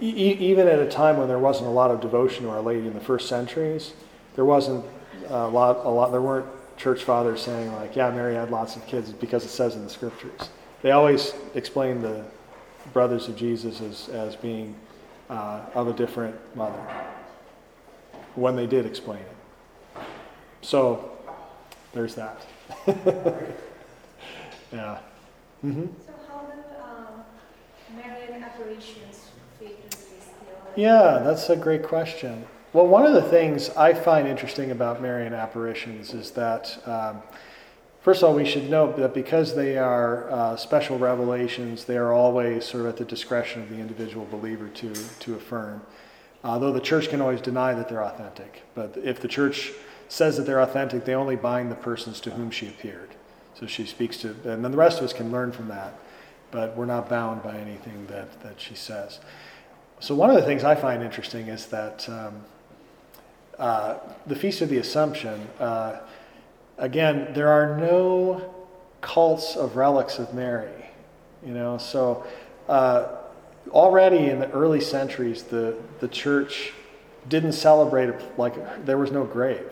e- even at a time when there wasn't a lot of devotion to Our Lady in the first centuries, there wasn't a lot, a lot, there weren't church fathers saying like, yeah, Mary had lots of kids because it says in the scriptures. They always explained the brothers of Jesus as, as being uh, of a different mother when they did explain it. So there's that. [LAUGHS] yeah. Mm-hmm. So how do um, Marian apparitions fit into this theology? Yeah, that's a great question. Well, one of the things I find interesting about Marian apparitions is that, um, first of all, we should note that because they are uh, special revelations, they are always sort of at the discretion of the individual believer to, to affirm. Uh, though the church can always deny that they're authentic. But if the church says that they're authentic, they only bind the persons to whom she appeared. So she speaks to, and then the rest of us can learn from that, but we're not bound by anything that, that she says. So one of the things I find interesting is that um, uh, the Feast of the Assumption, uh, again, there are no cults of relics of Mary. You know, so uh, already in the early centuries, the, the church didn't celebrate like there was no grave.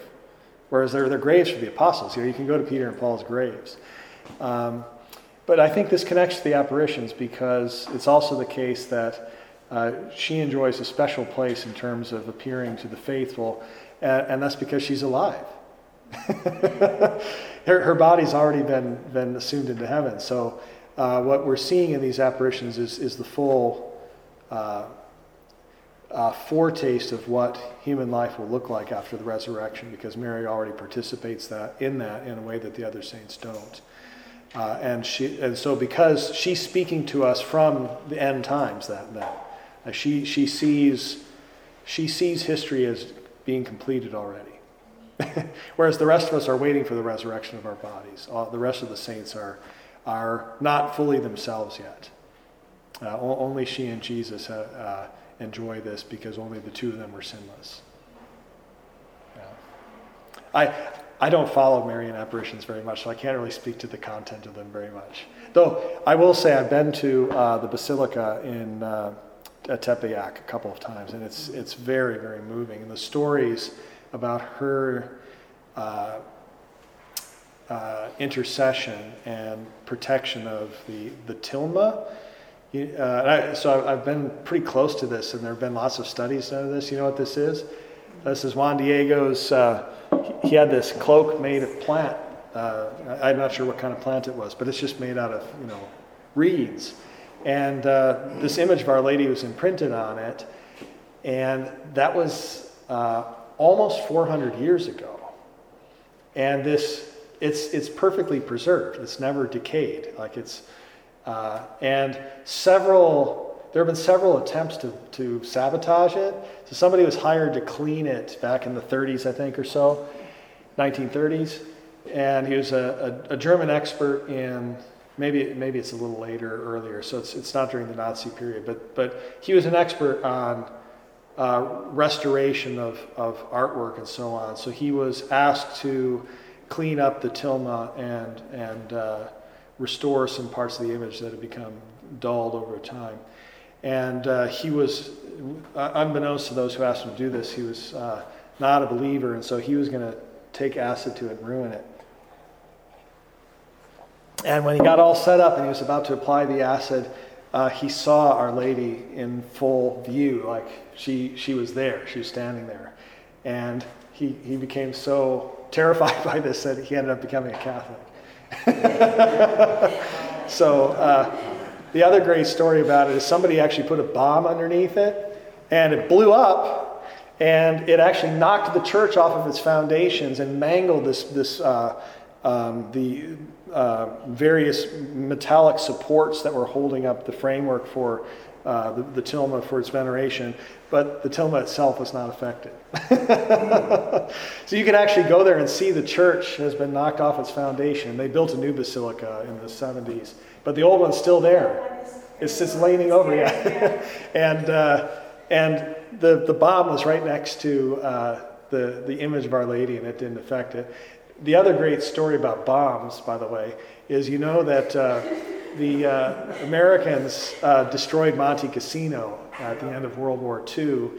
Whereas there are their graves for the apostles. You know, you can go to Peter and Paul's graves. Um, but I think this connects to the apparitions because it's also the case that uh, she enjoys a special place in terms of appearing to the faithful, and, and that's because she's alive. [LAUGHS] her, her body's already been, been assumed into heaven. So, uh, what we're seeing in these apparitions is, is the full uh, uh, foretaste of what human life will look like after the resurrection, because Mary already participates that in that in a way that the other saints don't. Uh, and she, and so because she's speaking to us from the end times, that that uh, she she sees she sees history as being completed already. [LAUGHS] Whereas the rest of us are waiting for the resurrection of our bodies. Uh, the rest of the saints are are not fully themselves yet. Uh, only she and Jesus uh, enjoy this because only the two of them were sinless. Yeah. I, I don't follow Marian apparitions very much, so I can't really speak to the content of them very much. Though I will say I've been to uh, the Basilica in uh, Tepeyac a couple of times, and it's, it's very, very moving. And the stories about her uh, uh intercession and protection of the, the tilma uh, I, so I've been pretty close to this, and there have been lots of studies done of this. You know what this is? This is Juan Diego's. Uh, he had this cloak made of plant. Uh, I'm not sure what kind of plant it was, but it's just made out of you know reeds. And uh, this image of Our Lady was imprinted on it, and that was uh, almost 400 years ago. And this, it's it's perfectly preserved. It's never decayed. Like it's uh, and several, there have been several attempts to, to sabotage it. So somebody was hired to clean it back in the 30s, I think, or so, 1930s. And he was a, a, a German expert in maybe maybe it's a little later earlier, so it's it's not during the Nazi period, but but he was an expert on uh, restoration of, of artwork and so on. So he was asked to clean up the tilma and and uh, restore some parts of the image that had become dulled over time. And uh, he was, uh, unbeknownst to those who asked him to do this, he was uh, not a believer, and so he was going to take acid to it and ruin it. And when he got all set up and he was about to apply the acid, uh, he saw Our Lady in full view, like she, she was there, she was standing there. And he, he became so [LAUGHS] terrified by this that he ended up becoming a Catholic. [LAUGHS] so, uh, the other great story about it is somebody actually put a bomb underneath it and it blew up and it actually knocked the church off of its foundations and mangled this, this uh, um, the uh, various metallic supports that were holding up the framework for uh, the, the tilma for its veneration, but the tilma itself was not affected. [LAUGHS] so you can actually go there and see the church has been knocked off its foundation. They built a new basilica in the 70s, but the old one's still there. It's just leaning over, yeah. [LAUGHS] and uh, and the, the bomb was right next to uh, the, the image of Our Lady, and it didn't affect it. The other great story about bombs, by the way, is you know that uh, the uh, Americans uh, destroyed Monte Cassino at the end of World War II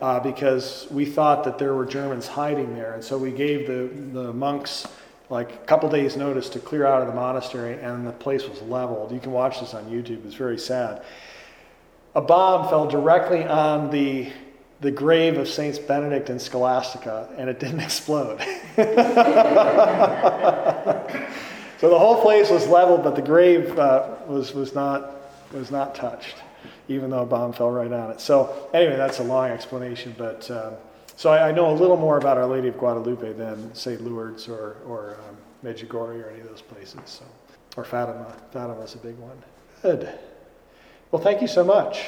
uh, because we thought that there were Germans hiding there. And so we gave the, the monks like a couple days' notice to clear out of the monastery, and the place was leveled. You can watch this on YouTube, it's very sad. A bomb fell directly on the the grave of Saints Benedict and Scholastica, and it didn't [LAUGHS] explode. [LAUGHS] so the whole place was leveled, but the grave uh, was, was, not, was not touched, even though a bomb fell right on it. So, anyway, that's a long explanation, but um, so I, I, know a little more about Our Lady of Guadalupe than, say, Lourdes or, or um, Medjugorje or any of those places. So. Or Fatima. Fatima's a big one. Good. Well, thank you so much.